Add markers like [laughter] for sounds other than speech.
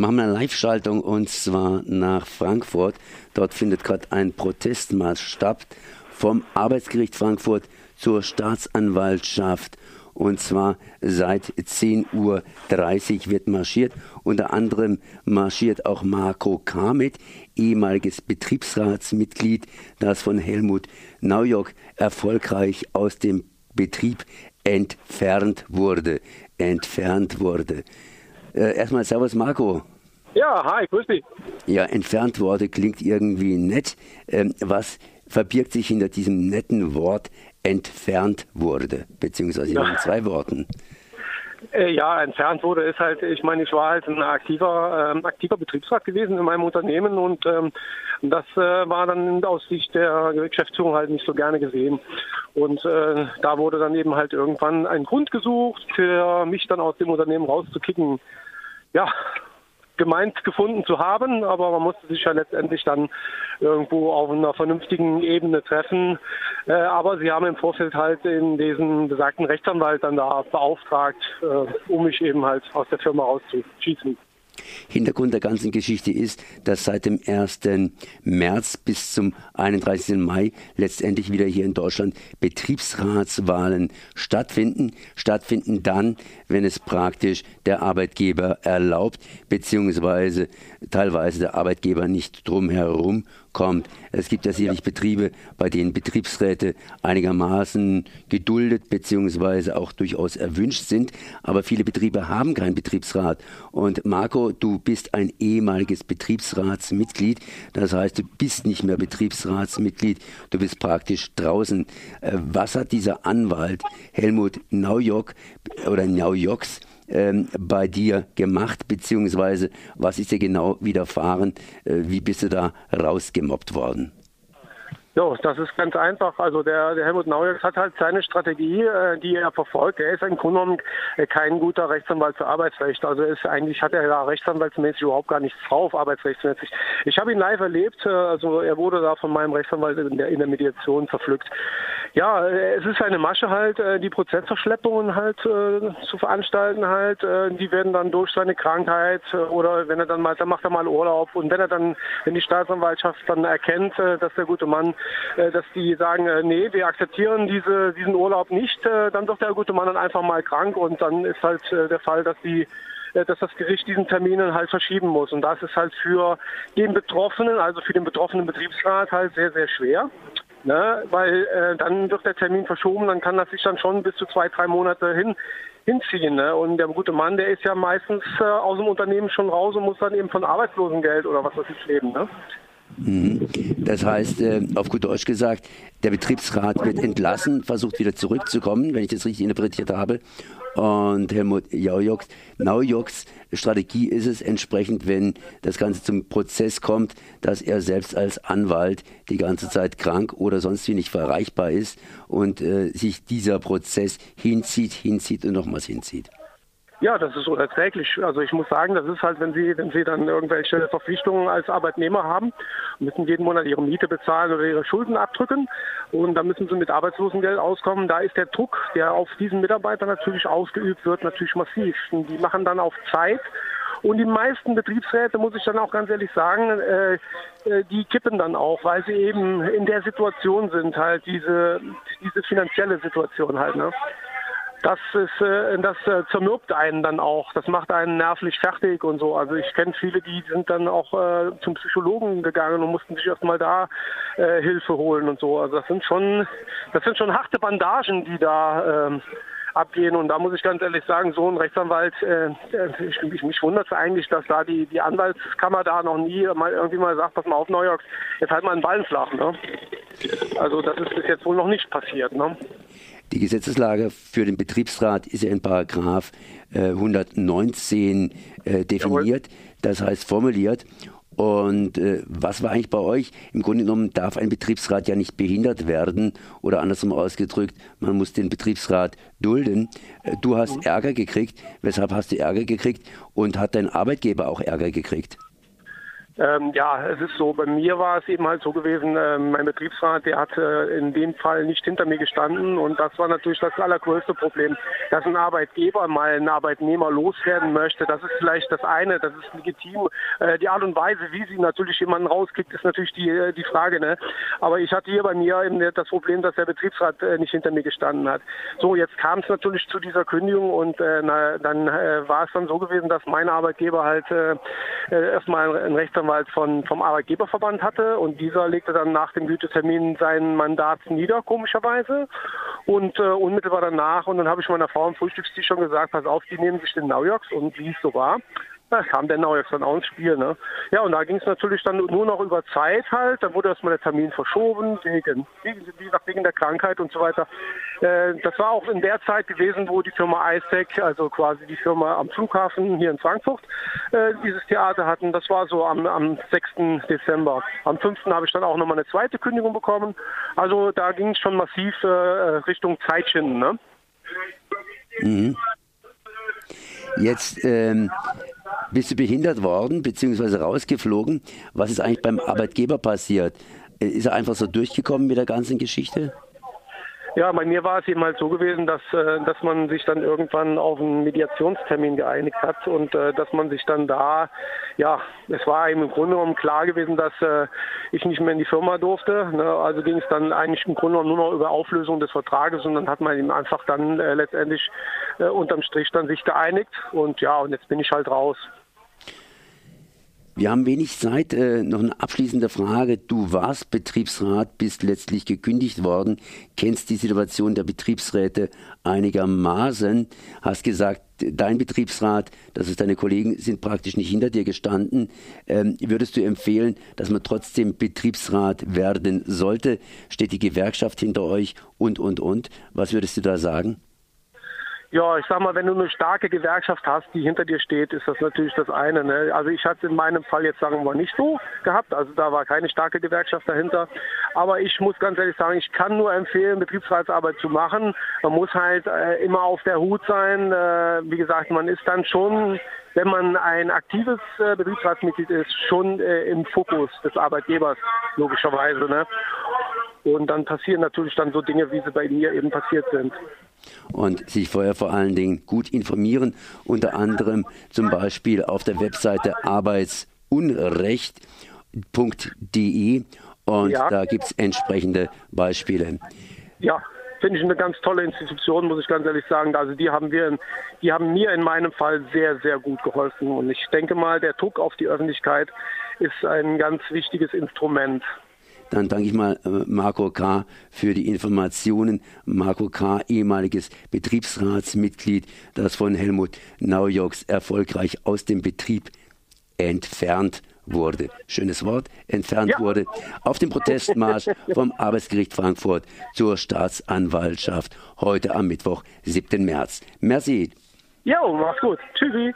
machen wir eine Live-Schaltung und zwar nach Frankfurt. Dort findet gerade ein Protestmarsch statt vom Arbeitsgericht Frankfurt zur Staatsanwaltschaft. Und zwar seit 10.30 Uhr wird marschiert. Unter anderem marschiert auch Marco K. mit, ehemaliges Betriebsratsmitglied, das von Helmut Naujok erfolgreich aus dem Betrieb entfernt wurde. Entfernt wurde. Äh, erstmal Servus Marco. Ja, hi, grüß dich. Ja, entfernt wurde klingt irgendwie nett. Ähm, was verbirgt sich hinter diesem netten Wort entfernt wurde, beziehungsweise ja. in zwei Worten? Äh, ja, entfernt wurde ist halt, ich meine, ich war halt ein aktiver, ähm, aktiver Betriebsrat gewesen in meinem Unternehmen und ähm, das äh, war dann aus Sicht der Geschäftsführung halt nicht so gerne gesehen. Und äh, da wurde dann eben halt irgendwann ein Grund gesucht, für mich dann aus dem Unternehmen rauszukicken. Ja, gemeint gefunden zu haben, aber man musste sich ja letztendlich dann irgendwo auf einer vernünftigen Ebene treffen. Äh, aber sie haben im Vorfeld halt in diesen besagten Rechtsanwalt dann da beauftragt, äh, um mich eben halt aus der Firma rauszuschießen. Hintergrund der ganzen Geschichte ist, dass seit dem 1. März bis zum 31. Mai letztendlich wieder hier in Deutschland Betriebsratswahlen stattfinden. Stattfinden dann, wenn es praktisch der Arbeitgeber erlaubt, beziehungsweise teilweise der Arbeitgeber nicht drumherum kommt. Es gibt ja sicherlich Betriebe, bei denen Betriebsräte einigermaßen geduldet beziehungsweise auch durchaus erwünscht sind, aber viele Betriebe haben keinen Betriebsrat. Und Marco, du bist ein ehemaliges Betriebsratsmitglied, das heißt, du bist nicht mehr Betriebsratsmitglied, du bist praktisch draußen. Äh, was hat dieser Anwalt Helmut Naujok oder Naujoks ähm, bei dir gemacht, beziehungsweise was ist dir genau widerfahren? Äh, wie bist du da rausgemobbt worden? Ja, das ist ganz einfach. Also der, der Helmut Naujax hat halt seine Strategie, äh, die er verfolgt. Er ist im Grunde genommen äh, kein guter Rechtsanwalt für Arbeitsrecht. Also ist eigentlich hat er da rechtsanwaltsmäßig überhaupt gar nichts drauf, arbeitsrechtsmäßig. Ich habe ihn live erlebt. Äh, also er wurde da von meinem Rechtsanwalt in der, in der Mediation verpflückt. Ja, es ist eine Masche halt, die Prozessverschleppungen halt äh, zu veranstalten halt. Äh, die werden dann durch seine Krankheit äh, oder wenn er dann mal, dann macht er mal Urlaub und wenn er dann, wenn die Staatsanwaltschaft dann erkennt, dass der gute Mann äh, dass die sagen, äh, nee, wir akzeptieren diese, diesen Urlaub nicht, äh, dann wird der gute Mann dann einfach mal krank und dann ist halt der Fall, dass die dass das Gericht diesen Termin halt verschieben muss. Und das ist halt für den Betroffenen, also für den betroffenen Betriebsrat halt sehr, sehr schwer. Ne? Weil äh, dann wird der Termin verschoben, dann kann das sich dann schon bis zu zwei, drei Monate hin, hinziehen. Ne? Und der gute Mann, der ist ja meistens äh, aus dem Unternehmen schon raus und muss dann eben von Arbeitslosengeld oder was weiß ich leben. Ne? Mhm. Das heißt, äh, auf gut Deutsch gesagt, der Betriebsrat wird entlassen, versucht wieder zurückzukommen, wenn ich das richtig interpretiert habe. Und Helmut Naujoks, Naujoks Strategie ist es entsprechend, wenn das Ganze zum Prozess kommt, dass er selbst als Anwalt die ganze Zeit krank oder sonst wie nicht verreichbar ist und äh, sich dieser Prozess hinzieht, hinzieht und nochmals hinzieht. Ja, das ist unerträglich. Also ich muss sagen, das ist halt, wenn Sie, wenn Sie dann irgendwelche Verpflichtungen als Arbeitnehmer haben, müssen jeden Monat Ihre Miete bezahlen oder Ihre Schulden abdrücken und dann müssen Sie mit Arbeitslosengeld auskommen. Da ist der Druck, der auf diesen Mitarbeiter natürlich ausgeübt wird, natürlich massiv. Und die machen dann auf Zeit und die meisten Betriebsräte, muss ich dann auch ganz ehrlich sagen, äh, äh, die kippen dann auch, weil sie eben in der Situation sind, halt diese, diese finanzielle Situation halt. Ne? Das ist, äh, das äh, zermürbt einen dann auch. Das macht einen nervlich fertig und so. Also ich kenne viele, die sind dann auch äh, zum Psychologen gegangen und mussten sich erstmal da äh, Hilfe holen und so. Also das sind schon, das sind schon harte Bandagen, die da ähm, abgehen. Und da muss ich ganz ehrlich sagen, so ein Rechtsanwalt, äh, ich, mich, mich wundert es eigentlich, dass da die, die Anwaltskammer da noch nie mal irgendwie mal sagt, pass mal auf, Neuyork, jetzt halt mal einen Ballen flach. Ne? Also das ist bis jetzt wohl noch nicht passiert. Ne? Die Gesetzeslage für den Betriebsrat ist ja in Paragraph äh, 119 äh, definiert, das heißt formuliert. Und äh, was war eigentlich bei euch? Im Grunde genommen darf ein Betriebsrat ja nicht behindert werden oder andersrum ausgedrückt, man muss den Betriebsrat dulden. Äh, du hast. Ärger gekriegt. Weshalb hast du Ärger gekriegt und hat dein Arbeitgeber auch Ärger gekriegt? Ähm, ja, es ist so. Bei mir war es eben halt so gewesen, äh, mein Betriebsrat, der hat äh, in dem Fall nicht hinter mir gestanden und das war natürlich das allergrößte Problem, dass ein Arbeitgeber mal einen Arbeitnehmer loswerden möchte. Das ist vielleicht das eine, das ist legitim. Äh, die Art und Weise, wie sie natürlich jemanden rauskickt, ist natürlich die, äh, die Frage. Ne? Aber ich hatte hier bei mir eben das Problem, dass der Betriebsrat äh, nicht hinter mir gestanden hat. So, jetzt kam es natürlich zu dieser Kündigung und äh, na, dann war es dann so gewesen, dass mein Arbeitgeber halt erstmal einen Rechtsanwalt Rechtsanwalt von, vom Arbeitgeberverband hatte und dieser legte dann nach dem Gütetermin sein Mandat nieder, komischerweise. Und äh, unmittelbar danach, und dann habe ich meiner Frau am Frühstückstisch schon gesagt, pass auf, die nehmen sich den Naujoks und wie es so war. Da kam der Naujoks dann auch ins Spiel. Ne? Ja, und da ging es natürlich dann nur noch über Zeit halt. Da wurde erstmal der Termin verschoben, wegen, wie gesagt, wegen der Krankheit und so weiter. Äh, das war auch in der Zeit gewesen, wo die Firma ISEC, also quasi die Firma am Flughafen hier in Frankfurt, äh, dieses Theater hatten. Das war so am, am 6. Dezember. Am 5. habe ich dann auch nochmal eine zweite Kündigung bekommen. Also da ging es schon massiv äh, Richtung Zeitschinden. Ne? Mhm. Jetzt ähm, bist du behindert worden, beziehungsweise rausgeflogen. Was ist eigentlich beim Arbeitgeber passiert? Ist er einfach so durchgekommen mit der ganzen Geschichte? Ja, bei mir war es eben halt so gewesen, dass, äh, dass man sich dann irgendwann auf einen Mediationstermin geeinigt hat und äh, dass man sich dann da, ja, es war eben im Grunde genommen klar gewesen, dass äh, ich nicht mehr in die Firma durfte. Ne? Also ging es dann eigentlich im Grunde genommen nur noch über Auflösung des Vertrages und dann hat man eben einfach dann letztendlich unterm Strich dann sich geeinigt und ja, und jetzt bin ich halt raus. Wir haben wenig Zeit. Äh, noch eine abschließende Frage. Du warst Betriebsrat, bist letztlich gekündigt worden, kennst die Situation der Betriebsräte einigermaßen, hast gesagt, dein Betriebsrat, das ist deine Kollegen, sind praktisch nicht hinter dir gestanden. Ähm, würdest du empfehlen, dass man trotzdem Betriebsrat werden sollte? Steht die Gewerkschaft hinter euch und, und, und? Was würdest du da sagen? Ja, ich sag mal, wenn du eine starke Gewerkschaft hast, die hinter dir steht, ist das natürlich das eine. Ne? Also ich hatte in meinem Fall jetzt sagen wir nicht so gehabt, also da war keine starke Gewerkschaft dahinter. Aber ich muss ganz ehrlich sagen, ich kann nur empfehlen, Betriebsratsarbeit zu machen. Man muss halt äh, immer auf der Hut sein. Äh, wie gesagt, man ist dann schon, wenn man ein aktives äh, Betriebsratsmitglied ist, schon äh, im Fokus des Arbeitgebers, logischerweise. Ne? Und dann passieren natürlich dann so Dinge, wie sie bei mir eben passiert sind und sich vorher vor allen Dingen gut informieren, unter anderem zum Beispiel auf der Webseite arbeitsunrecht.de und ja. da gibt es entsprechende Beispiele. Ja, finde ich eine ganz tolle Institution, muss ich ganz ehrlich sagen. Also die haben wir, die haben mir in meinem Fall sehr, sehr gut geholfen. Und ich denke mal, der Druck auf die Öffentlichkeit ist ein ganz wichtiges Instrument. Dann danke ich mal äh, Marco K. für die Informationen. Marco K., ehemaliges Betriebsratsmitglied, das von Helmut Naujoks erfolgreich aus dem Betrieb entfernt wurde. Schönes Wort, entfernt ja. wurde. Auf dem Protestmarsch [laughs] vom Arbeitsgericht Frankfurt zur Staatsanwaltschaft heute am Mittwoch, 7. März. Merci. Jo, mach's gut. Tschüssi.